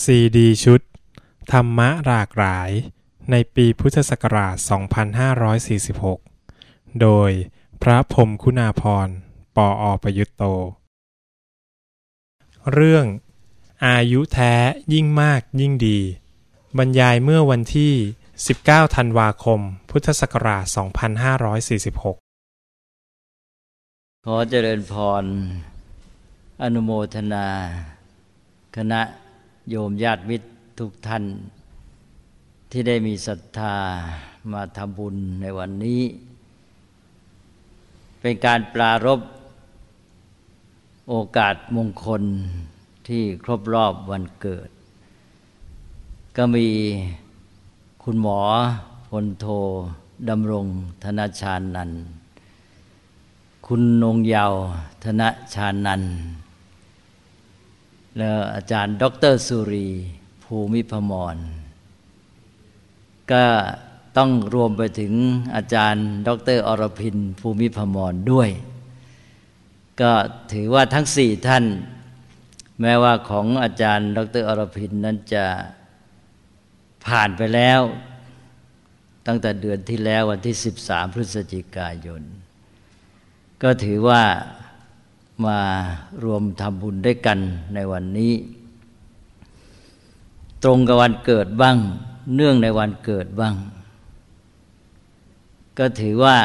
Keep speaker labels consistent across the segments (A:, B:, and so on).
A: ซีดีชุด ธรรมะหลากหลาย ในปีพุทธศักราช 2546 โดยพระพรมคุณาพรปออประยุตโต เรื่อง อายุแท้ยิ่งมากยิ่งดี บรรยายเมื่อวันที่ 19 ธันวาคม พุทธศักราช 2546
B: ขอเจริญพร อนุโมทนา คณะ โยมญาติมิตรทุกท่าน ที่ได้มีศรัทธามาทำบุญในวันนี้ เป็นการปรารบโอกาสมงคลที่ครบรอบวันเกิด ก็มีคุณหมอพลโทดำรงธนชานัน คุณนงเยาวธนชานันท แล้วอาจารย์ด็ออเตร์สุรี ภูมิพมร ก็ต้องรวมไปถึงอาจารย์ด็ออเตร์อรพิน ภูมิพมรด้วย ก็ถือว่าทั้งสี่ท่าน แม้ว่าของอาจารย์ดรอรพินนั้นจะผ่านไปแล้ว ตั้งแต่เดือนที่แล้ววันที่ 13 พฤศจิกายน ก็ถือว่า มารวมทำบุญด้วยกันในวันนี้ ตรงกับวันเกิดบ้าง เนื่องในวันเกิดบ้าง ก็ถือว่า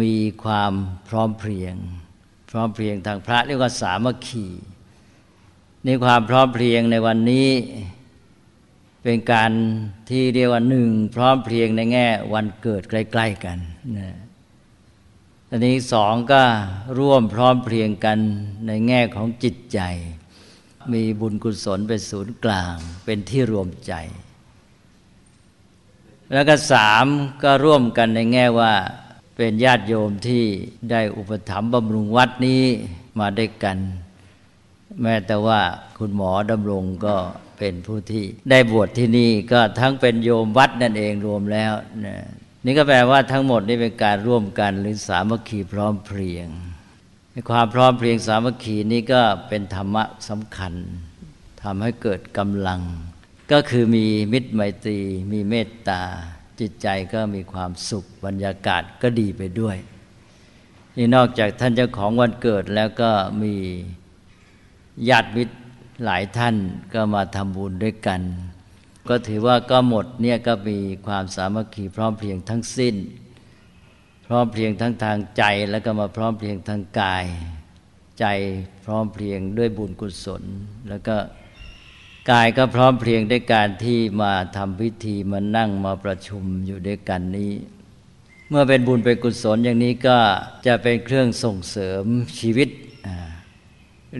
B: มีความพร้อมเพรียง พร้อมเพรียงทางพระเรียกว่าสามัคคีในความพร้อมเพรียงในวันนี้ เป็นการที่เรียกว่าหนึ่งพร้อมเพรียงในแง่วันเกิดใกล้ ๆ กันนะ อันนี้สองก็ร่วมพร้อมเพรียงกันในแง่ของจิตใจ มีบุญกุศลเป็นศูนย์กลาง เป็นที่รวมใจ แล้วก็สามก็ร่วมกันในแง่ว่าเป็นญาติโยมที่ได้อุปถัมภ์บำรุงวัดนี้มาได้กัน แม้แต่ว่าคุณหมอดำรงก็เป็นผู้ที่ได้บวชที่นี่ก็ทั้งเป็นโยมวัดนั่นเองรวมแล้วนะ นี่ก็แปลว่าทั้งหมดนี่เป็นการร่วมกันหรือสามัคคีพร้อมเพรียงความพร้อมเพรียงสามัคคีนี่ก็เป็นธรรมะสำคัญทำให้เกิดกำลัง ก็คือมีมิตรไมตรี มีเมตตา จิตใจก็มีความสุขบรรยากาศก็ดีไปด้วยนี่นอกจากท่านเจ้าของวันเกิดแล้วก็มีญาติมิตรหลายท่านก็มาทำบุญด้วยกัน ก็ถือว่าก็หมดเนี่ยก็มีความสามัคคีพร้อมเพรียงทั้งสิ้น พร้อมเพรียงทั้งทางใจแล้วก็มาพร้อมเพรียงทางกาย ใจพร้อมเพรียงด้วยบุญกุศล แล้วก็กายก็พร้อมเพรียงด้วยการที่มาทำพิธีมานั่งมาประชุมอยู่ด้วยกันนี้ เมื่อเป็นบุญเป็นกุศลอย่างนี้ก็จะเป็นเครื่องส่งเสริมชีวิต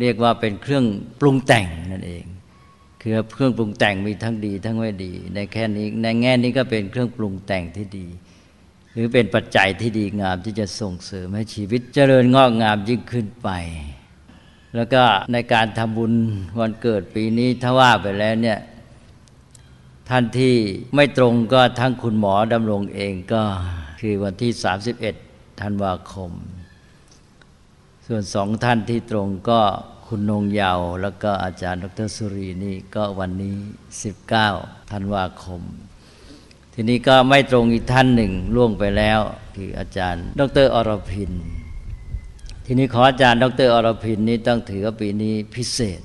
B: เรียกว่าเป็นเครื่องปรุงแต่งนั่นเอง คือเครื่องปรุงแต่งมีทั้งดีทั้งไม่ดี ในแค่นี้ในแง่นี้ก็เป็นเครื่องปรุงแต่งที่ดี หรือเป็นปัจจัยที่ดีงามที่จะส่งเสริมให้ชีวิตเจริญงอกงามยิ่งขึ้นไป แล้วก็ในการทำบุญวันเกิดปีนี้ถ้าว่าไปแล้วเนี่ยท่านที่ไม่ตรงก็ทั้งคุณหมอดำรงเองก็คือวันที่ 31ธันวาคม ส่วนสองท่านที่ตรงก็ คุณนงเยาวแล้วก็อาจารย์ดรสุรีนี่ก็วันนี้ 19ธันวาคม ทีนี้ก็ไม่ตรงอีกท่านหนึ่งล่วงไปแล้ว คืออาจารย์ ดรอรพิน ทีนี้ขออาจารย์ ดรอรพินนี้ต้องถือว่าปีนี้พิเศษ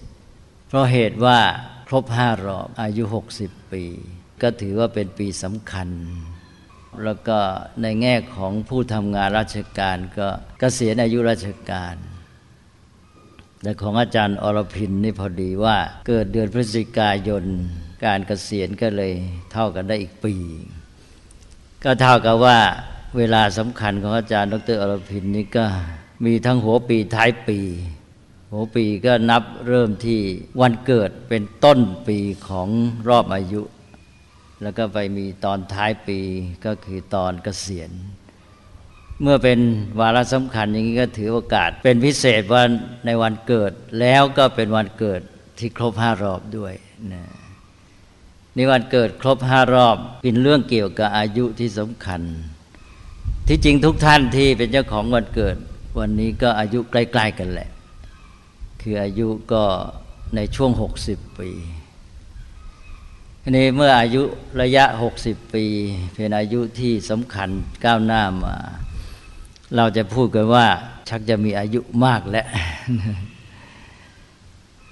B: เพราะเหตุว่าครบห้ารอบอายุ 60 ปี ก็ถือว่าเป็นปีสำคัญ แล้วก็ในแง่ของผู้ทำงานราชการก็เกษียณอายุราชการ แต่ของอาจารย์อรพินนี่พอดีว่า เกิดเดือนพฤศจิกายน การเกษียณก็เลยเท่ากันได้อีกปี ก็เท่ากับว่าเวลาสำคัญของอาจารย์ ดรอรพินนี่ก็มีทั้งหัวปีท้ายปีหัวปีก็นับเริ่มที่วันเกิดเป็นต้นปีของรอบอายุ แล้วก็ไปมีตอนท้ายปีก็คือตอนเกษียณ เมื่อเป็นวาระสำคัญอย่างนี้ก็ถือโอกาส เป็นพิเศษว่าในวันเกิด แล้วก็เป็นวันเกิดที่ครบห้ารอบด้วยนะนี่วันเกิดครบห้ารอบเป็นเรื่องเกี่ยวกับอายุที่สำคัญ ที่จริงทุกท่านที่เป็นเจ้าของวันเกิด วันนี้ก็อายุใกล้ ๆ กันแหละ คืออายุก็ในช่วงหกสิบปีอันนี้เมื่ออายุระยะหกสิบปี เป็นอายุที่สำคัญก้าวหน้ามา เราจะพูดกันว่า ชักจะมีอายุมากแล้ว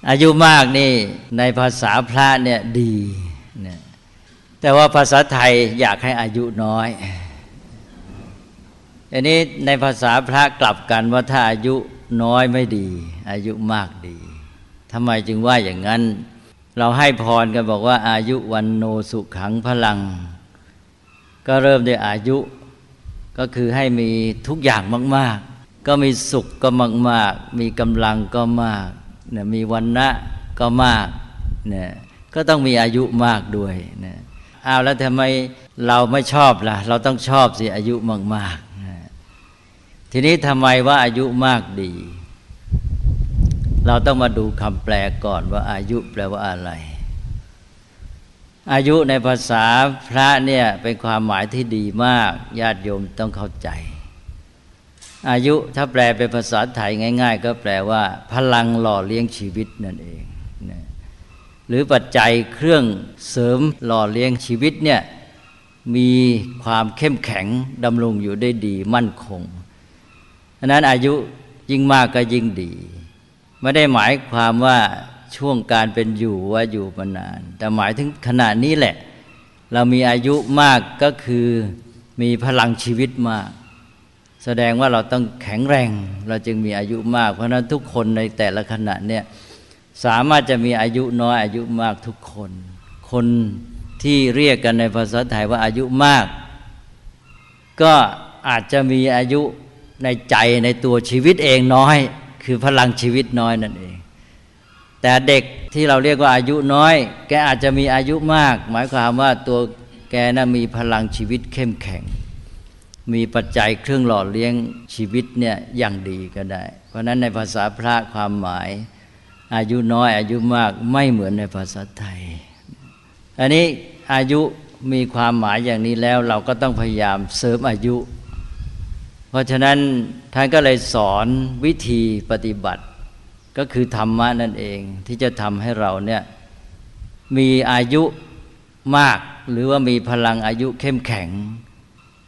B: อายุมากนี่ในภาษาพระเนี่ยดีเนี่ยแต่ว่าภาษาไทยอยากให้อายุน้อยอันนี้ในภาษาพระกลับกันว่าถ้าอายุน้อยไม่ดี อายุมากดีทำไมจึงว่าอย่างนั้น เราให้พรกันบอกว่า อายุวันโนสุขังพลัง ก็เริ่มด้วยอายุ ก็คือให้มีทุกอย่างมาก ๆ ก็มีสุขก็มาก ๆ มีกำลังก็มากเนี่ยมีวันนะก็มากเนี่ยก็ต้องมีอายุมากด้วยเนี่ยอ้าวแล้วทำไมเราไม่ชอบล่ะ เราต้องชอบสิอายุมากๆทีนี้ทำไมว่าอายุมากดี เราต้องมาดูคำแปลก่อนว่าอายุแปลว่าอะไร อายุในภาษาพระเนี่ยเป็นความหมายที่ดีมากญาติโยมต้องเข้าใจ อายุถ้าแปลเป็นภาษาไทยง่าย ๆ ก็แปลว่า พลังหล่อเลี้ยงชีวิตนั่นเองนะหรือปัจจัยเครื่องเสริมหล่อเลี้ยงชีวิตเนี่ยมีความเข้มแข็งดำรงอยู่ได้ดีมั่นคงฉะนั้นอายุยิ่งมากก็ยิ่งดี ไม่ได้หมายความว่า ช่วงการเป็นอยู่ว่าอยู่มานาน แต่หมายถึงขณะนี้แหละ เรามีอายุมากก็คือมีพลังชีวิตมาก แสดงว่าเราต้องแข็งแรง เราจึงมีอายุมาก เพราะนั้นทุกคนในแต่ละขณะเนี่ยสามารถจะมีอายุน้อยอายุมากทุกคน คนที่เรียกกันในภาษาไทยว่าอายุมาก ก็อาจจะมีอายุในใจในตัวชีวิตเองน้อย คือพลังชีวิตน้อยนั่นเอง แต่เด็กที่เราเรียกว่าอายุน้อย แกอาจจะมีอายุมาก หมายความว่าตัวแกนะ่ะมีพลังชีวิตเข้มแข็ง มีปัจจัยเครื่องหล่อเลี้ยงชีวิตเนี่ยอย่างดีก็ได้ เพราะนั้นในภาษาพระความหมาย อายุน้อยอายุมากไม่เหมือนในภาษาไทย อันนี้อายุมีความหมายอย่างนี้แล้วเราก็ต้องพยายามเสริมอายุ เพราะฉะนั้นท่านก็เลยสอนวิธีปฏิบัติ ก็คือธรรมะนั่นเอง ที่จะทำให้เราเนี่ยมีอายุมาก หรือว่ามีพลังอายุเข้มแข็ง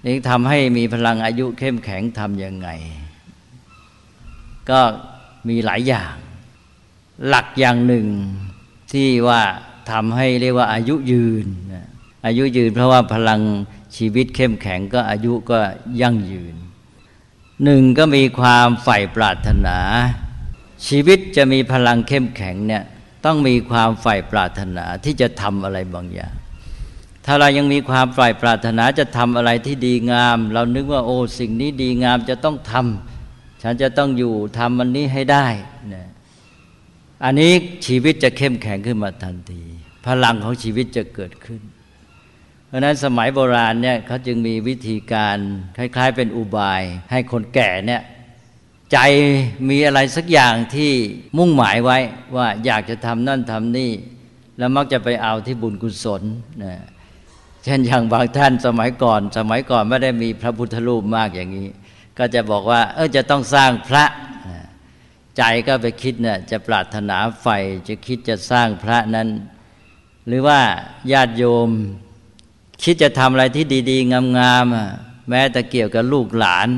B: นี่ทำให้มีพลังอายุเข้มแข็งทำยังไง ก็มีหลายอย่าง หลักอย่างหนึ่งที่ว่าทำให้เรียกว่าอายุยืน อายุยืนเพราะว่าพลังชีวิตเข้มแข็งก็อายุก็ยั่งยืนหนึ่งก็มีความใฝ่ปรารถนา ชีวิตจะมีพลังเข้มแข็งเนี่ยต้องมีความใฝ่ปรารถนาที่จะทำอะไรบางอย่าง ถ้าเรายังมีความใฝ่ปรารถนาจะทำอะไรที่ดีงาม เรานึกว่าโอ้สิ่งนี้ดีงามจะต้องทำฉันจะต้องอยู่ทำมันนี้ให้ได้นะอันนี้ชีวิตจะเข้มแข็งขึ้นมาทันที พลังของชีวิตจะเกิดขึ้น เพราะนั้นสมัยโบราณเนี่ยเขาจึงมีวิธีการคล้าย ๆ เป็นอุบาย ให้คนแก่เนี่ย ใจมีอะไรสักอย่างที่มุ่งหมายไว้ว่าอยากจะทำนั่นทำนี่ แล้วมักจะไปเอาที่บุญกุศลนะเช่นอย่างบางท่านสมัยก่อน สมัยก่อนไม่ได้มีพระพุทธรูปมากอย่างนี้ ก็จะบอกว่า เออจะต้องสร้างพระใจก็ไปคิดเนี่ยจะปรารถนาไฟจะคิดจะสร้างพระนั้น หรือว่าญาติโยม คิดจะทำอะไรที่ดี ๆ งามๆแม้แต่เกี่ยวกับลูกหลาน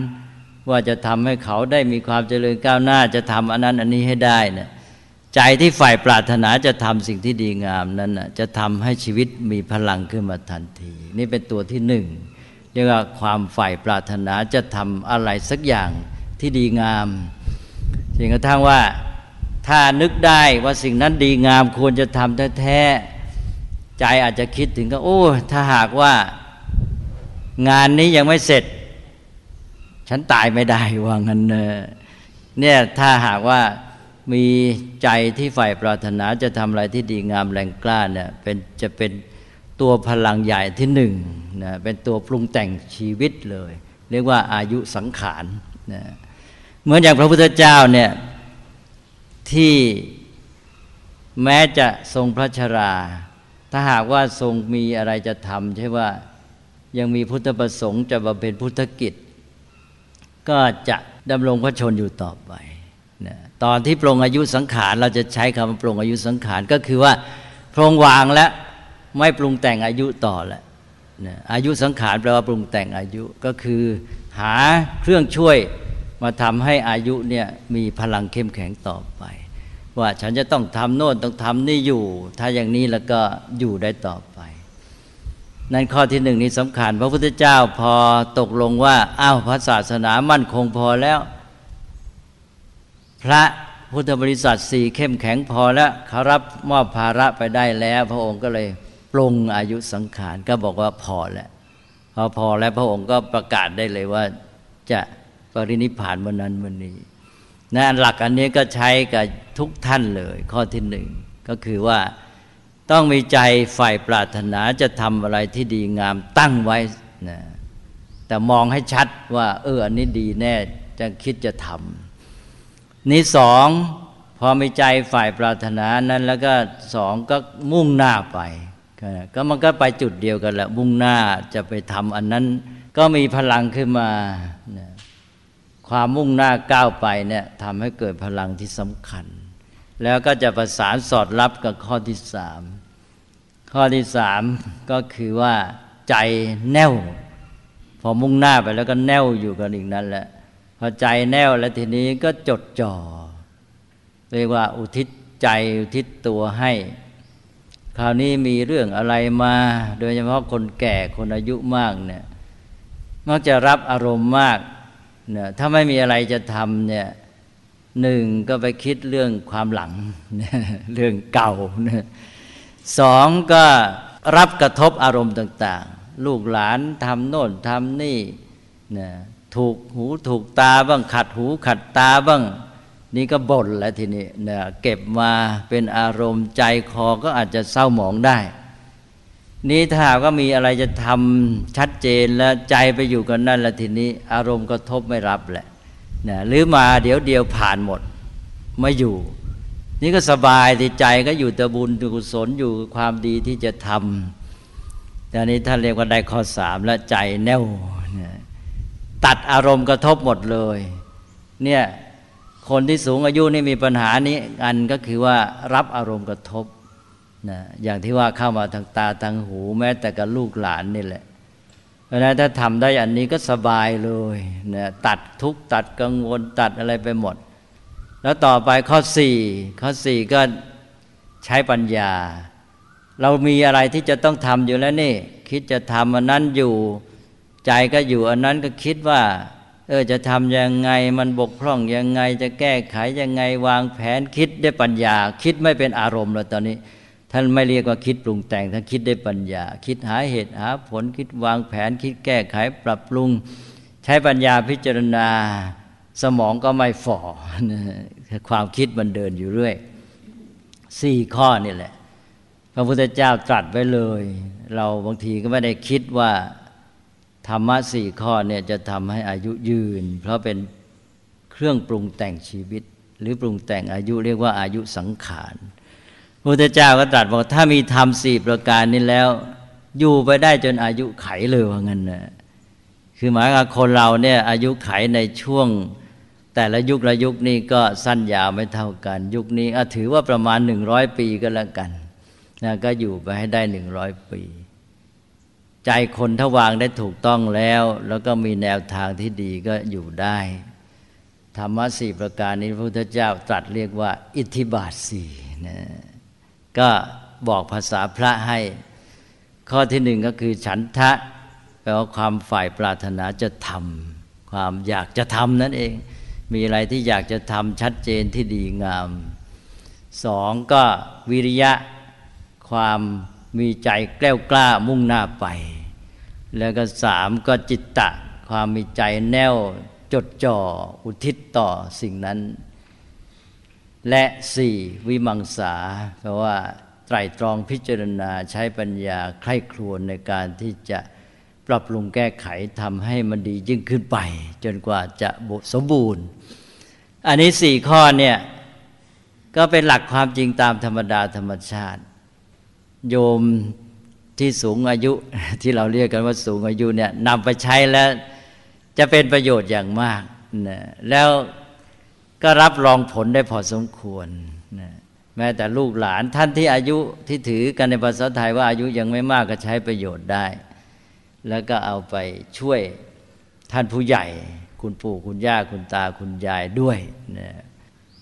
B: ว่าจะทำให้เขาได้มีความเจริญก้าวหน้าจะทำอันนั้นอันนี้ให้ได้เนี่ยใจที่ฝ่ายปรารถนาจะทำสิ่งที่ดีงามนั้นนะจะทำให้ชีวิตมีพลังขึ้นมาทันที นี่เป็นตัวที่หนึ่งเรียกว่าความฝ่ายปรารถนาจะทำอะไรสักอย่างที่ดีงามสิ่งกระทั่งว่าถ้านึกได้ว่าสิ่งนั้นดีงามควรจะทำแท้ใจอาจจะคิดถึงก็โอ้ ถ้าหากว่างานนี้ยังไม่เสร็จ ฉันตายไม่ได้ว่างั้นเนี่ยถ้าหากว่ามีใจที่ใฝ่ปรารถนาจะทำอะไรที่ดีงามแรงกล้าเนี่ยเป็นจะเป็นตัวพลังใหญ่ที่หนึ่งนะเป็นตัวปรุงแต่งชีวิตเลย เรียกว่าอายุสังขารนะเหมือนอย่างพระพุทธเจ้าเนี่ยที่แม้จะทรงพระชรา ถ้าหากว่าทรงมีอะไรจะทำใช่ว่ายังมีพุทธประสงค์จะบำเพ็ญพุทธกิจ ก็จะดำรงพระชนอยู่ต่อไปนะตอนที่ปรงอายุสังขารเราจะใช้คำปรงอายุสังขารก็คือว่าพรงวางแล้วไม่ปรุงแต่งอายุต่อแหละนะอายุสังขารแปลว่าปรุงแต่งอายุก็คือ หาเครื่องช่วยมาทำให้อายุเนี่ยมีพลังเข้มแข็งต่อไป ว่าฉันจะต้องทำโน่นต้องทำนี่อยู่ ถ้าอย่างนี้แล้วก็อยู่ได้ต่อไป นั่นข้อที่หนึ่งนี้สำคัญ พระพุทธเจ้าพอตกลงว่าอ้าวพระศาสนามั่นคงพอแล้ว พระพุทธบริษัทสี่เข้มแข็งพอแล้วเขารับมอบภาระไปได้แล้ว พระองค์ก็เลยปรงอายุสังขารก็บอกว่าพอแล้วพอพอแล้วพระองค์ก็ประกาศได้เลยว่าจะปรินิพานวันนั้นวันนี้นะหลักอันนี้ก็ใช้กับทุกท่านเลย ข้อที่หนึ่งก็คือว่า ต้องมีใจฝ่ายปรารถนาจะทำอะไรที่ดีงามตั้งไว้นะแต่มองให้ชัดว่า เอออันนี้ดีแน่จะคิดจะทำนี่สองพอมีใจฝ่ายปรารถนานั้น แล้วก็สองก็มุ่งหน้าไป ก็มันก็ไปจุดเดียวกันแหละมุ่งหน้าจะไปทำอันนั้น ก็มีพลังขึ้นมาความมุ่งหน้าก้าวไปเนี่ยทำให้เกิดพลังที่สำคัญ แล้วก็จะประสานสอดรับกับข้อที่สามข้อที่สามก็คือว่าใจแน่ว พอมุ่งหน้าไปแล้วก็แน่วอยู่กันอีกนั่นแหละพอใจแน่วแล้วทีนี้ก็จดจ่อเรียกว่าอุทิศใจอุทิศตัวให้ คราวนี้มีเรื่องอะไรมา โดยเฉพาะคนแก่คนอายุมากเนี่ยมักจะรับอารมณ์มากเนี่ยถ้าไม่มีอะไรจะทำเนี่ย หนึ่งก็ไปคิดเรื่องความหลัง เรื่องเก่าสองก็รับกระทบอารมณ์ต่าง ๆ ลูกหลานทำโน่นทำนี่นะถูกหูถูกตาบ้างขัดหูขัดตาบ้าง นี่ก็บ่นแล้วทีนี้เนเก็บมาเป็นอารมณ์ใจคอก็อาจจะเศร้าหมองได้ นี้ถ้าก็มีอะไรจะทำชัดเจนแล้วใจไปอยู่กันนั่นแล้วทีนี้ อารมณ์ก็ทบไม่รับแหละ นะหรือมาเดี๋ยวเดียวผ่านหมดไม่อยู่ นี่ก็สบายที่ใจก็อยู่แต่บุญกุศลอยู่ความดีที่จะทำแต่นี้ท่านเรียกว่าได้ข้อสามแล้วใจแน่วตัดอารมณ์กระทบหมดเลย เนี่ยคนที่สูงอายุนี่มีปัญหานี้อันก็คือว่ารับอารมณ์กระทบนะอย่างที่ว่าเข้ามาทางตาทางหูแม้แต่กับลูกหลานนี่แหละ เพราะนั้นถ้าทำได้อันนี้ก็สบายเลยนะตัดทุกตัดกังวลตัดอะไรไปหมด แล้วต่อไปข้อสี่ข้อสี่ก็ใช้ปัญญา เรามีอะไรที่จะต้องทำอยู่แล้วนี่คิดจะทำอันนั้นอยู่ใจก็อยู่อันนั้นก็คิดว่า เออจะทำยังไงมันบกพร่องยังไง จะแก้ไขยังไงวางแผนคิดได้ปัญญา คิดไม่เป็นอารมณ์แล้วตอนนี้ ท่านไม่เรียกว่าคิดปรุงแต่งท่านคิดได้ปัญญา คิดหาเหตุหาผลคิดวางแผน คิดแก้ไขปรับปรุง ใช้ปัญญาพิจารณา สมองก็ไม่ฝ่อความคิดมันเดินอยู่เรื่อยสี่ข้อนี่แหละ พระพุทธเจ้าตรัสไว้เลย เราบางทีก็ไม่ได้คิดว่าธรรมะสี่ข้อเนี่ยจะทำให้อายุยืน เพราะเป็นเครื่องปรุงแต่งชีวิต หรือปรุงแต่งอายุเรียกว่าอายุสังขาร พระพุทธเจ้าก็ตรัสบอกถ้ามีธรรมสี่ประการนี้แล้ว อยู่ไปได้จนอายุไขเลยว่างั้นนะคือหมายว่าคนเราเนี่ยอายุไขในช่วง แต่ละยุคละยุคนี้ก็สั้นยาวไม่เท่ากัน ยุคนี้ถือว่าประมาณหนึ่งร้อยปีก็แล้วกันนะก็อยู่ไปให้ได้หนึ่งร้อยปีใจคนถ้าวางได้ถูกต้องแล้ว แล้วก็มีแนวทางที่ดีก็อยู่ได้ ธรรมะสี่ประการนี้พระพุทธเจ้าตรัสเรียกว่า อิทธิบาทสี่นะ ก็บอกภาษาพระให้ ข้อที่หนึ่งก็คือฉันทะแปลว่าความฝ่ายปรารถนาจะทำความอยากจะทำนั่นเอง มีอะไรที่อยากจะทำชัดเจนที่ดีงามสองก็วิริยะความมีใจแกล้วกล้ามุ่งหน้าไป แล้วก็สามก็จิตตะ ความมีใจแน่วจดจ่ออุทิศต่อสิ่งนั้น และสี่วิมังสาแปลว่า ไตรตรองพิจารณาใช้ปัญญาใคร่ครวญในการที่จะปรับปรุงแก้ไขทำให้มันดียิ่งขึ้นไป จนกว่าจะสมบูรณ์ อันนี้สี่ข้อเนี่ยก็เป็นหลักความจริงตามธรรมดาธรรมชาติ โยมที่สูงอายุที่เราเรียกกันว่าสูงอายุเนี่ยนำไปใช้แล้วจะเป็นประโยชน์อย่างมากนะแล้ว ก็รับรองผลได้พอสมควรนะแม้แต่ลูกหลานท่านที่อายุที่ถือกันในภาษาไทยว่าอายุยังไม่มากก็ใช้ประโยชน์ได้ แล้วก็เอาไปช่วยท่านผู้ใหญ่ คุณปู่คุณย่าคุณตาคุณยายด้วยนะ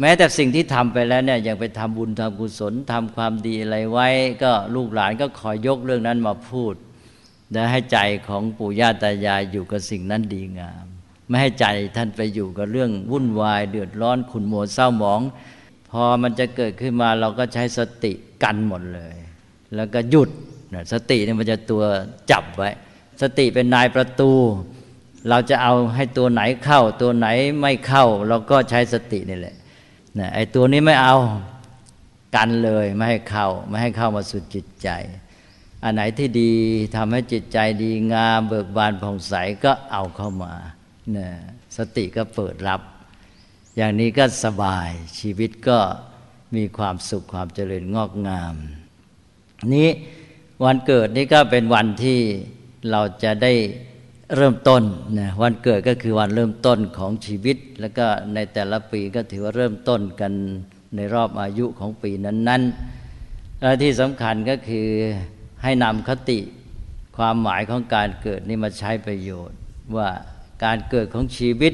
B: แม้แต่สิ่งที่ทำไปแล้วเนี่ยยังไปทำบุญทำกุศลทำความดีอะไรไว้ ก็ลูกหลานก็คอยยกเรื่องนั้นมาพูด และให้ใจของปู่ย่าตายายอยู่กับสิ่งนั้นดีงาม ไม่ให้ใจท่านไปอยู่กับเรื่องวุ่นวาย เดือดร้อนขุนมัวเศร้าหมอง พอมันจะเกิดขึ้นมาเราก็ใช้สติกันหมดเลย แล้วก็หยุดสติเนี่ยมันจะตัวจับไว้ สติเป็นนายประตู เราจะเอาให้ตัวไหนเข้า ตัวไหนไม่เข้า เราก็ใช้สตินี่แหละนะไอ้ตัวนี้ไม่เอากันเลยไม่ให้เข้าไม่ให้เข้ามาสู่จิตใจ อันไหนที่ดีทำให้จิตใจดีงามเบิกบานผ่องใสก็เอาเข้ามา นะสติก็เปิดรับ อย่างนี้ก็สบายชีวิตก็มีความสุขความเจริญงอกงาม นี้วันเกิดนี่ก็เป็นวันที่เราจะได้เริ่มต้นนะวันเกิดก็คือวันเริ่มต้นของชีวิต แล้วก็ในแต่ละปีก็ถือว่าเริ่มต้นกันในรอบอายุของปีนั้นๆและที่สำคัญก็คือให้นำคติความหมายของการเกิดนี่มาใช้ประโยชน์ว่า การเกิดของชีวิต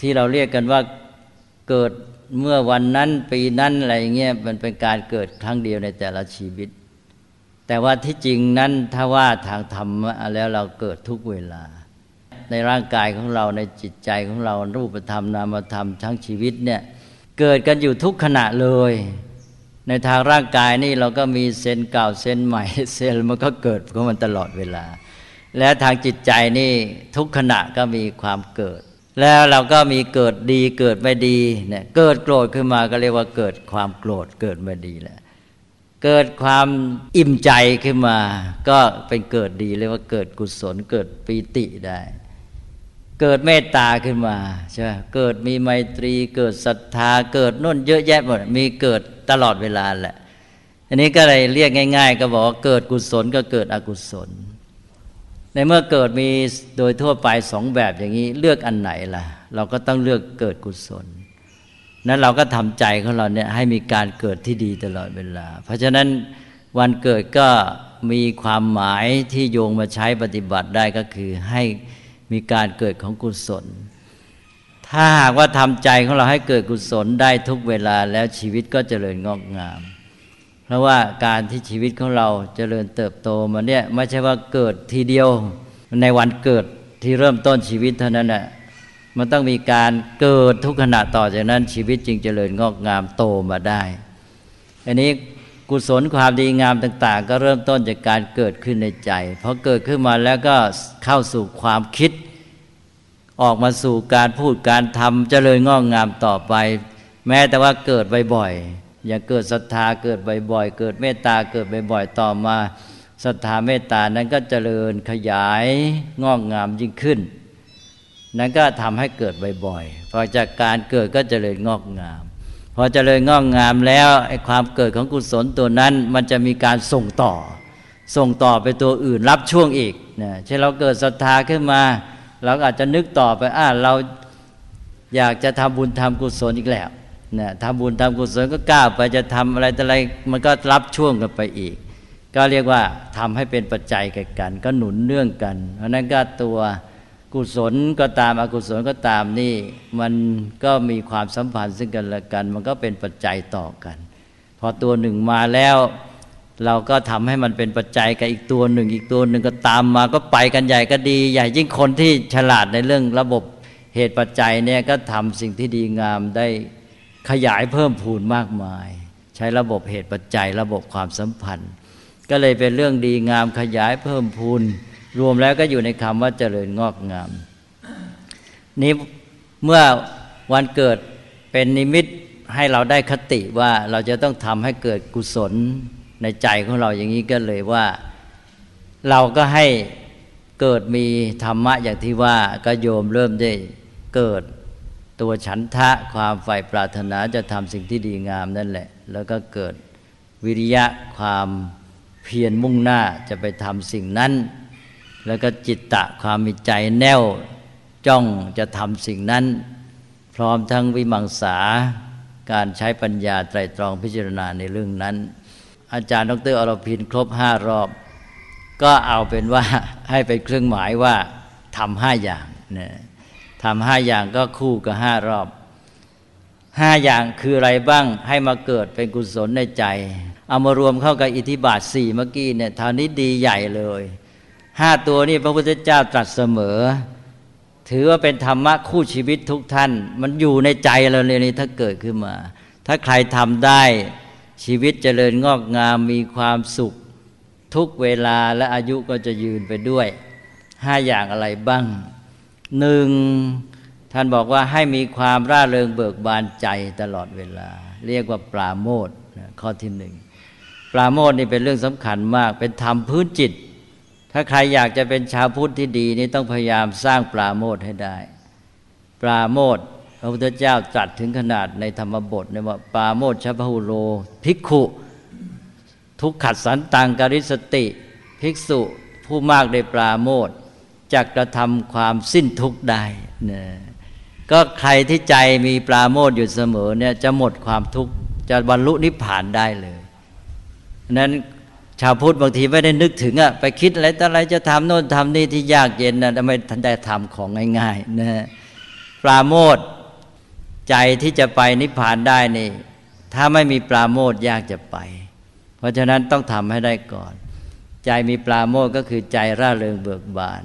B: ที่เราเรียกกันว่าเกิดเมื่อวันนั้นปีนั้นอะไรเงี้ยมันเป็นการเกิดครั้งเดียวในแต่ละชีวิต แต่ว่าที่จริงนั้นถ้าว่าทางธรรมแล้วเราเกิดทุกเวลา ในร่างกายของเราในจิตใจของเรารูปธรรมนามธรรมทั้งชีวิตเนี่ยเกิดกันอยู่ทุกขณะเลย ในทางร่างกายนี่เราก็มีเซนเก่าเซนใหม่ เซลมันก็เกิดของมันตลอดเวลา และทางจิตใจนี่ทุกขณะก็มีความเกิด แล้วเราก็มีเกิดดีเกิดไม่ดีเนี่ยเกิดโกรธขึ้นมาก็เรียกว่าเกิดความโกรธเกิดไม่ดีแหละเกิดความอิ่มใจขึ้นมา ก็เป็นเกิดดีเรียกว่าเกิดกุศลเกิดปีติได้ เกิดเมตตาขึ้นมาใช่ไหมเกิดมีไมตรีเกิดศรัทธาเกิดนุ่นเยอะแยะหมดมีเกิดตลอดเวลาแหละ อันนี้ก็เลยเรียกง่าย ๆ ก็บอกว่าเกิดกุศลก็เกิดอกุศล ในเมื่อเกิดมีโดยทั่วไปสองแบบอย่างนี้ เลือกอันไหนล่ะ เราก็ต้องเลือกเกิดกุศล นั้นเราก็ทำใจของเราเนี่ยให้มีการเกิดที่ดีตลอดเวลา เพราะฉะนั้นวันเกิดก็มีความหมายที่โยงมาใช้ปฏิบัติได้ก็คือให้มีการเกิดของกุศล ถ้าหากว่าทำใจของเราให้เกิดกุศลได้ทุกเวลาแล้วชีวิตก็เจริญงอกงาม เพราะว่าการที่ชีวิตของเราเจริญเติบโตมาเนี่ยไม่ใช่ว่าเกิดทีเดียวในวันเกิดที่เริ่มต้นชีวิตเท่านั้นแหละมันต้องมีการเกิดทุกขณะต่อจากนั้นชีวิตจึงเจริญงอกงามโตมาได้ อันนี้กุศลความดีงามต่าง ๆ ก็เริ่มต้นจากการเกิดขึ้นในใจพอเกิดขึ้นมาแล้วก็เข้าสู่ความคิด ออกมาสู่การพูดการทำเจริญงอกงามต่อไป แม้แต่ว่าเกิดบ่อยๆ อย่างเกิดศรัทธาเกิดบ่อยๆ เกิดเมตตาเกิดบ่อยๆ ต่อมาศรัทธาเมตตานั้นก็เจริญขยายงอกงามยิ่งขึ้น นั้นก็ทำให้เกิดบ่อยๆพอจากการเกิดก็เจริญงอกงาม พอเจริญงอกงามแล้วไอ้ความเกิดของกุศลตัวนั้น มันจะมีการส่งต่อ ส่งต่อไปตัวอื่นรับช่วงอีกนะเช่นเราเกิดศรัทธาขึ้นมา เราอาจจะนึกต่อไปอ่าเราอยากจะทำบุญทำกุศลอีกแล้ว นะทำบุญทำกุศลก็ก้าวไปจะทำอะไรแต่อะไรมันก็รับช่วงกันไปอีก ก็เรียกว่าทำให้เป็นปัจจัยกัน ก็หนุนเนื่องกัน เพราะนั้นก็ตัวกุศลก็ตามอกุศลก็ตามนี่มันก็มีความสัมพันธ์ซึ่งกันและกัน มันก็เป็นปัจจัยต่อกัน พอตัวหนึ่งมาแล้ว เราก็ทำให้มันเป็นปัจจัยกับอีกตัวหนึ่ง อีกตัวหนึ่งก็ตามมาก็ไปกันใหญ่ก็ดี ใหญ่ยิ่งคนที่ฉลาดในเรื่องระบบเหตุปัจจัยเนี่ยก็ทำสิ่งที่ดีงามได้ ขยายเพิ่มพูนมากมาย ใช้ระบบเหตุปัจจัยระบบความสัมพันธ์ ก็เลยเป็นเรื่องดีงามขยายเพิ่มพูน รวมแล้วก็อยู่ในคำว่าเจริญงอกงาม นี้เมื่อวันเกิดเป็นนิมิตให้เราได้คติว่าเราจะต้องทำให้เกิดกุศลในใจของเราอย่างนี้ก็เลยว่า เราก็ให้เกิดมีธรรมะอย่างที่ว่าก็โยมเริ่มได้เกิด ตัวฉันทะความใฝ่ปรารถนาจะทำสิ่งที่ดีงามนั่นแหละ แล้วก็เกิดวิริยะความเพียรมุ่งหน้าจะไปทำสิ่งนั้น แล้วก็จิตตะความมีใจแน่วจ้องจะทำสิ่งนั้น พร้อมทั้งวิมังสาการใช้ปัญญาไตรตรองพิจารณาในเรื่องนั้น อาจารย์ดรอรพินครบห้ารอบ ก็เอาเป็นว่าให้เป็นเครื่องหมายว่าทำห้าอย่างเนะ ทำห้าอย่างก็คู่กับห้ารอบห้าอย่างคืออะไรบ้างให้มาเกิดเป็นกุศลในใจ เอามารวมเข้ากับอิทธิบาทสี่เมื่อกี้เนี่ยทานี้ดีใหญ่เลยห้าตัวนี้พระพุทธเจ้าตรัสเสมอ ถือว่าเป็นธรรมะคู่ชีวิตทุกท่าน มันอยู่ในใจเราเลยนี่ถ้าเกิดขึ้นมา ถ้าใครทำได้ชีวิตเจริญงอกงามมีความสุข ทุกเวลาและอายุก็จะยืนไปด้วยห้าอย่างอะไรบ้าง หนึ่งท่านบอกว่าให้มีความร่าเริงเบิกบานใจตลอดเวลา เรียกว่าปราโมทข้อที่หนึ่งปราโมทนี่เป็นเรื่องสำคัญมาก เป็นธรรมพื้นจิต ถ้าใครอยากจะเป็นชาวพุทธที่ดีนี่ต้องพยายามสร้างปราโมทให้ได้ ปราโมทพระพุทธเจ้าจัดถึงขนาดในธรรมบทเนี่ยว่าปราโมทชพหุโลภิกขุ ทุกขัดสันตังกริสติ ภิกษุผู้มากได้ปราโมท จะกระทำความสิ้นทุกข์ได้นะก็ใครที่ใจมีปราโมทอยู่เสมอเนี่ยจะหมดความทุกข์จะบรรลุนิพพานได้เลยนั้นชาวพุทธบางทีไม่ได้นึกถึงอะไปคิดอะไรต่ออะไรจะทำโน่นทำนี่ที่ยากเย็นนะทำไมทันได้ทำของง่ายๆนะปราโมทใจที่จะไปนิพพานได้นี่ ถ้าไม่มีปราโมทยากจะไป เพราะฉะนั้นต้องทำให้ได้ก่อน ใจมีปราโมทก็คือใจร่าเริงเบิกบาน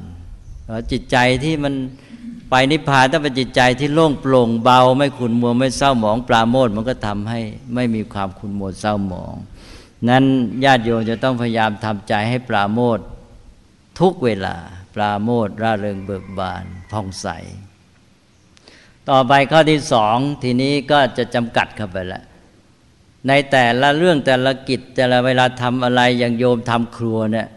B: จิตใจที่มันไปนิพพานต้องเป็นจิตใจที่โล่งโปร่งเบา ไม่ขุนมัวไม่เศร้าหมองปราโมทมันก็ทำให้ไม่มีความขุนมัวเศร้าหมอง นั้นญาติโยมจะต้องพยายามทำใจให้ปราโมททุกเวลา ปราโมทร่าเริงเบิกบานผ่องใส ต่อไปข้อที่สองทีนี้ก็จะจำกัดเข้าไปแล้วในแต่ละเรื่องแต่ละกิจแต่ละเวลาทำอะไรอย่างโยมทำครัวเนี่ย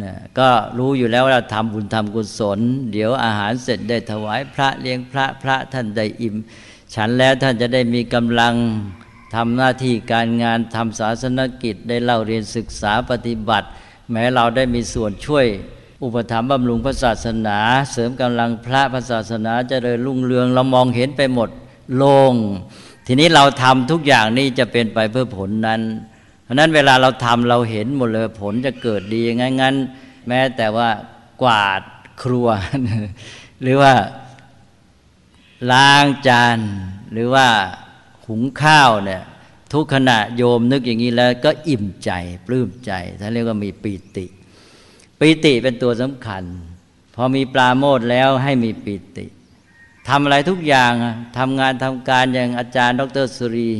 B: นะก็รู้อยู่แล้วว่าทำบุญทำกุศล เดี๋ยวอาหารเสร็จได้ถวายพระเลี้ยงพระพระท่านได้อิ่ม ฉันแล้วท่านจะได้มีกำลังทำหน้าที่การงานทำศาสนกิจได้เล่าเรียนศึกษาปฏิบัติ แม้เราได้มีส่วนช่วย อุปถัมภ์บำรุงพระศาสนา เสริมกำลังพระพระศาสนาจะเริญรุ่งเรืองเรามองเห็นไปหมดโลงทีนี้เราทำทุกอย่างนี้จะเป็นไปเพื่อผลนั้น ราะนั้นเวลาเราทำเราเห็นหมดเลยผลจะเกิดดีงั้นงั้น แม้แต่ว่ากวาดครัว หรือว่าล้างจาน หรือว่าหุงข้าวเนี่ยทุกขณะโยมนึกอย่างนี้แล้วก็อิ่มใจปลื้มใจท่านเรียกว่ามีปีติปีติเป็นตัวสำคัญ พอมีปลาโมดแล้วให้มีปีติทำอะไรทุกอย่างทำงานทำการอย่างอาจารย์ ดรสุรี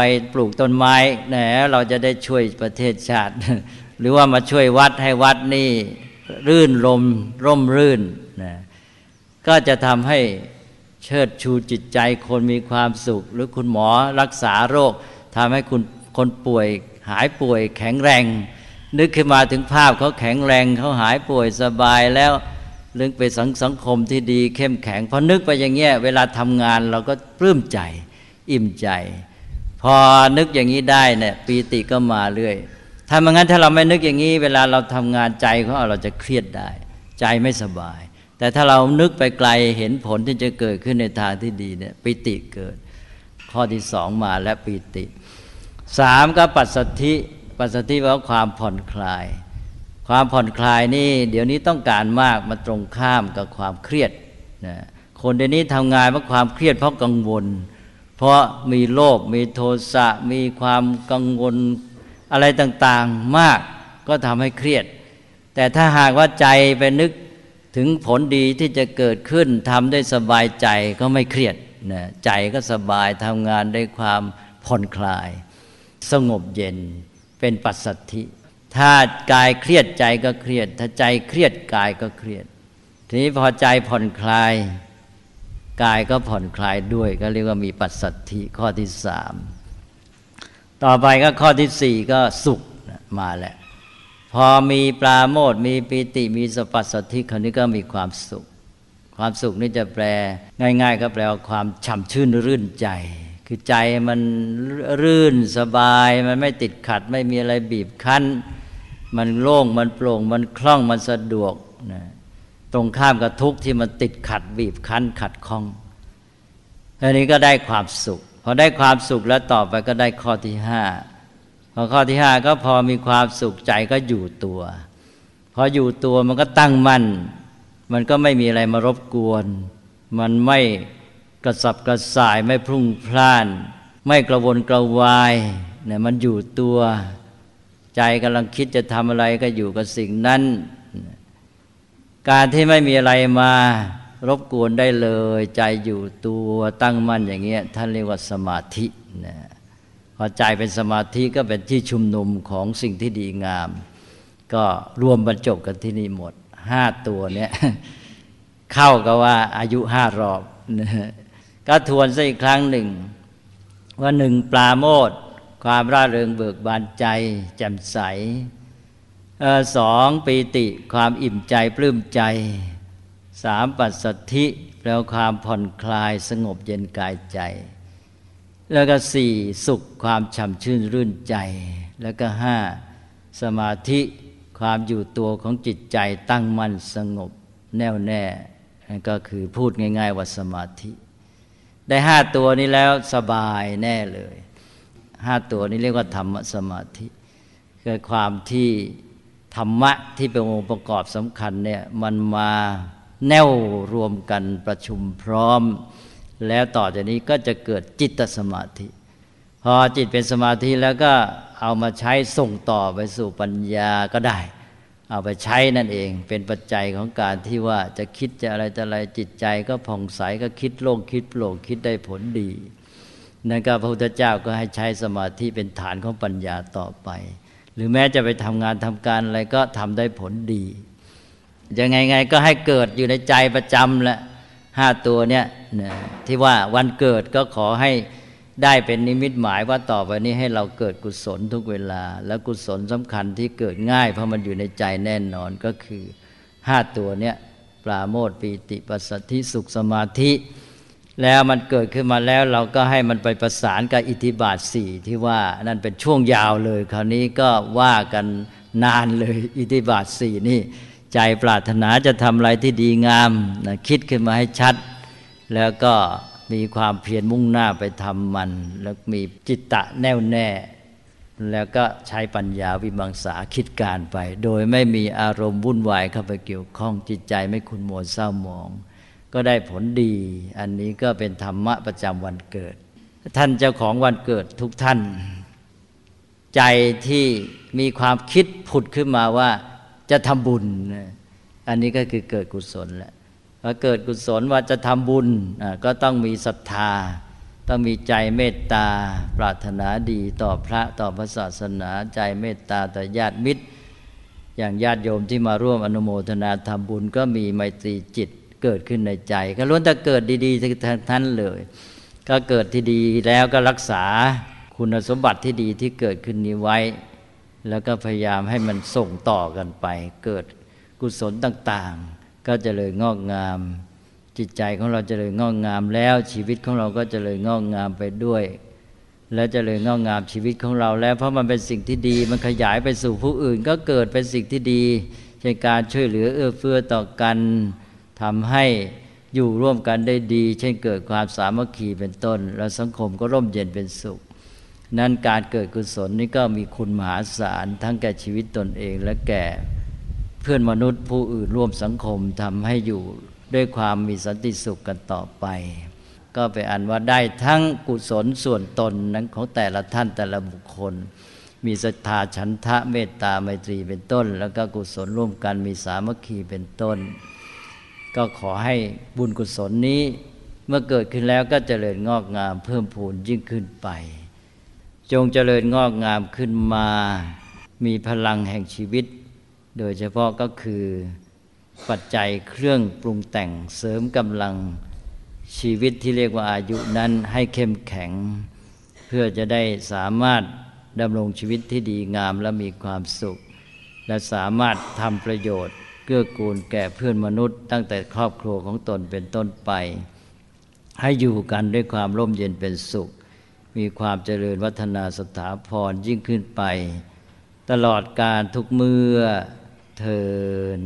B: ไปปลูกต้นไม้แหนเราจะได้ช่วยประเทศชาติ หรือว่ามาช่วยวัดให้วัดนี่รื่นลมร่มรื่นนะก็จะทำให้เชิดชูจิตใจคนมีความสุข หรือคุณหมอรักษาโรคทำให้คุณคนป่วยหายป่วยแข็งแรง นึกขึ้นมาถึงภาพเขาแข็งแรงเขาหายป่วยสบายแล้วเรื่องไปสังสังคมที่ดีเข้มแข็งพอนึกไปอย่างเงี้ยเวลาทำงานเราก็ปลื้มใจ อิ่มใจ พอนึกอย่างนี้ได้เนี่ยปีติก็มาเรื่อยถ้าไม่งั้นถ้าเราไม่นึกอย่างนี้ เวลาเราทำงานใจของเราเราจะเครียดได้ ใจไม่สบาย แต่ถ้าเรานึกไปไกลเห็นผลที่จะเกิดขึ้นในทางที่ดีเนี่ยปิติเกิด ข้อที่สองมาและปิติสามก็ปัสสธิปัสสธิแปลว่าความผ่อนคลาย ความผ่อนคลายนี่เดี๋ยวนี้ต้องการมากมาตรงข้ามกับความเครียดนะคนเดี๋ยวนี้ทำงานเพราะความเครียดเพราะกังวล เพราะมีโลภมีโทสะมีความกังวลอะไรต่างๆมากก็ทำให้เครียด แต่ถ้าหากว่าใจไปนึกถึงผลดีที่จะเกิดขึ้นทำได้สบายใจก็ไม่เครียดนะใจก็สบายทำงานได้ความผ่อนคลาย สงบเย็นเป็นปัสสัทธิ ถ้ากายเครียดใจก็เครียด ถ้าใจเครียดกายก็เครียด ทีนี้พอใจผ่อนคลาย กายก็ผ่อนคลายด้วย ก็เรียกว่ามีปัสสัทธิข้อที่สามต่อไปก็ข้อที่สี่ก็สุขมาแหละพอมีปลาโมดมีปีติมีสปัสสัทธิคราวนี้ก็มีความสุข ความสุขนี่จะแปลง่าย ๆ ก็แปลว่าความฉ่ำชื่นรื่นใจ คือใจมันรื่นสบาย มันไม่ติดขัด ไม่มีอะไรบีบคั้น มันโล่งมันโปร่งมันคล่องมันสะดวกนะ ตรงข้ามกับทุกข์ที่มันติดขัดบีบคั้นขัดข้องอันนี้ก็ได้ความสุข พอได้ความสุขแล้วต่อไปก็ได้ข้อที่ห้าพอข้อที่ห้าก็พอมีความสุขใจก็อยู่ตัว พออยู่ตัวมันก็ตั้งมั่น มันก็ไม่มีอะไรมารบกวน มันไม่กระสับกระส่ายไม่พรุ่งพล่าน ไม่กระวนกระวายเนี่ยมันอยู่ตัว ใจกำลังคิดจะทำอะไรก็อยู่กับสิ่งนั้น การที่ไม่มีอะไรมารบกวนได้เลย ใจอยู่ตัวตั้งมั่นอย่างเงี้ยท่านเรียกว่าสมาธินะพอใจเป็นสมาธิก็เป็นที่ชุมนุมของสิ่งที่ดีงาม ก็รวมบรรจบกันที่นี่หมดห้าตัวเนี้ยเข้ากับว่าอายุห้ารอบนะก็ทวนซะอีกครั้งหนึ่ง ว่าหนึ่งปลาโมดความร่าเริงเบิกบานใจ แจ่มใส สองปีติความอิ่มใจปลื้มใจสามปัสสธิแปลความผ่อนคลายสงบเย็นกายใจ แล้วก็สี่สุขความฉ่ำชื่นรื่นใจ แล้วก็ห้าสมาธิความอยู่ตัวของจิตใจตั้งมั่นสงบแน่วแน่ก็คือพูดง่าย ๆ ว่าสมาธิ ได้ห้าตัวนี้แล้วสบายแน่เลยห้าตัวนี้เรียกว่าธรรมสมาธิคือความที่ ธรรมะที่เป็นองค์ประกอบสำคัญเนี่ยมันมาแน่วรวมกันประชุมพร้อม แล้วต่อจากนี้ก็จะเกิดจิตสมาธิ พอจิตเป็นสมาธิแล้วก็เอามาใช้ส่งต่อไปสู่ปัญญาก็ได้ เอาไปใช้นั่นเองเป็นปัจจัยของการที่ว่าจะคิดจะอะไรจะอะไรจิตใจก็ผ่องใสก็คิดโล่งคิดโปร่งคิดได้ผลดีนั่นก็พระพุทธเจ้าก็ให้ใช้สมาธิเป็นฐานของปัญญาต่อไป หรือแม้จะไปทำงานทำการอะไรก็ทำได้ผลดียังไงไงก็ให้เกิดอยู่ในใจประจำแหละห้าตัวเนี้ยที่ว่าวันเกิดก็ขอให้ได้เป็นนิมิตหมายว่าต่อไปนี้ให้เราเกิดกุศลทุกเวลา แล้วกุศลสำคัญที่เกิดง่าย เพราะมันอยู่ในใจแน่นอนก็คือห้าตัวเนี้ยปราโมทปีติปัสสธิสุขสมาธิ แล้วมันเกิดขึ้นมาแล้วเราก็ให้มันไปประสานกับอิทธิบาทสี่ที่ว่านั่นเป็นช่วงยาวเลย คราวนี้ก็ว่ากันนานเลยอิทธิบาทสี่นี่ใจปรารถนาจะทำอะไรที่ดีงามนะคิดขึ้นมาให้ชัด แล้วก็มีความเพียรมุ่งหน้าไปทำมัน แล้วมีจิตตะแน่วแน่ แล้วก็ใช้ปัญญาวิมังสาคิดการไป โดยไม่มีอารมณ์วุ่นวายเข้าไปเกี่ยวข้องจิตใจไม่คุณมัวเศร้าหมอง ก็ได้ผลดี อันนี้ก็เป็นธรรมะประจำวันเกิด ท่านเจ้าของวันเกิดทุกท่าน ใจที่มีความคิดผุดขึ้นมาว่าจะทำบุญ อันนี้ก็คือเกิดกุศลแหละพอเกิดกุศลว่าจะทำบุญก็ต้องมีศรัทธา ต้องมีใจเมตตา ปรารถนาดีต่อพระต่อพระศาสนา ใจเมตตาต่อญาติมิตร อย่างญาติโยมที่มาร่วมอนุโมทนาทำบุญก็มีไมตรีจิต เกิดขึ้นในใจ ก็ล้วนแต่เกิดดีๆทั้งนั้นเลย ก็เกิดที่ดีแล้วก็รักษาคุณสมบัติที่ดีที่เกิดขึ้นนี้ไว้ แล้วก็พยายามให้มันส่งต่อกันไป เกิดกุศลต่างๆ ก็จะเลยงอกงาม จิตใจของเราจะเลยงอกงามแล้วชีวิตของเราก็จะเลยงอกงามไปด้วย แล้วจะเลยงอกงามชีวิตของเราแล้ว เพราะมันเป็นสิ่งที่ดี มันขยายไปสู่ผู้อื่น ก็เกิดเป็นสิ่งที่ดีเช่นการช่วยเหลือเอื้อเฟื้อต่อกัน ทำให้อยู่ร่วมกันได้ดี เช่นเกิดความสามัคคีเป็นต้น แล้วสังคมก็ร่มเย็นเป็นสุข นั้นการเกิดกุศลนี่ก็มีคุณมหาศาลทั้งแก่ชีวิตตนเองและแก่เพื่อนมนุษย์ผู้อื่นร่วมสังคมทำให้อยู่ด้วยความมีสันติสุขกันต่อไป ก็ไปอันว่าได้ทั้งกุศลส่วนตนนั้นของแต่ละท่านแต่ละบุคคล มีศรัทธาฉันทะเมตตาไมตรีเป็นต้น แล้วก็กุศลร่วมกันมีสามัคคีเป็นต้น ก็ขอให้บุญกุศลนี้ เมื่อเกิดขึ้นแล้วก็เจริญงอกงามเพิ่มพูนยิ่งขึ้นไป จงเจริญงอกงามขึ้นมา มีพลังแห่งชีวิต โดยเฉพาะก็คือปัจจัยเครื่องปรุงแต่งเสริมกำลังชีวิตที่เรียกว่าอายุนั้นให้เข้มแข็ง เพื่อจะได้สามารถดำรงชีวิตที่ดีงามและมีความสุข และสามารถทำประโยชน์ เกื้อกูลแก่เพื่อนมนุษย์ ตั้งแต่ครอบครัวของตนเป็นต้นไป ให้อยู่กันด้วยความร่มเย็นเป็นสุข มีความเจริญวัฒนาสถาพรยิ่งขึ้นไป ตลอดการทุกเมื่อเทิน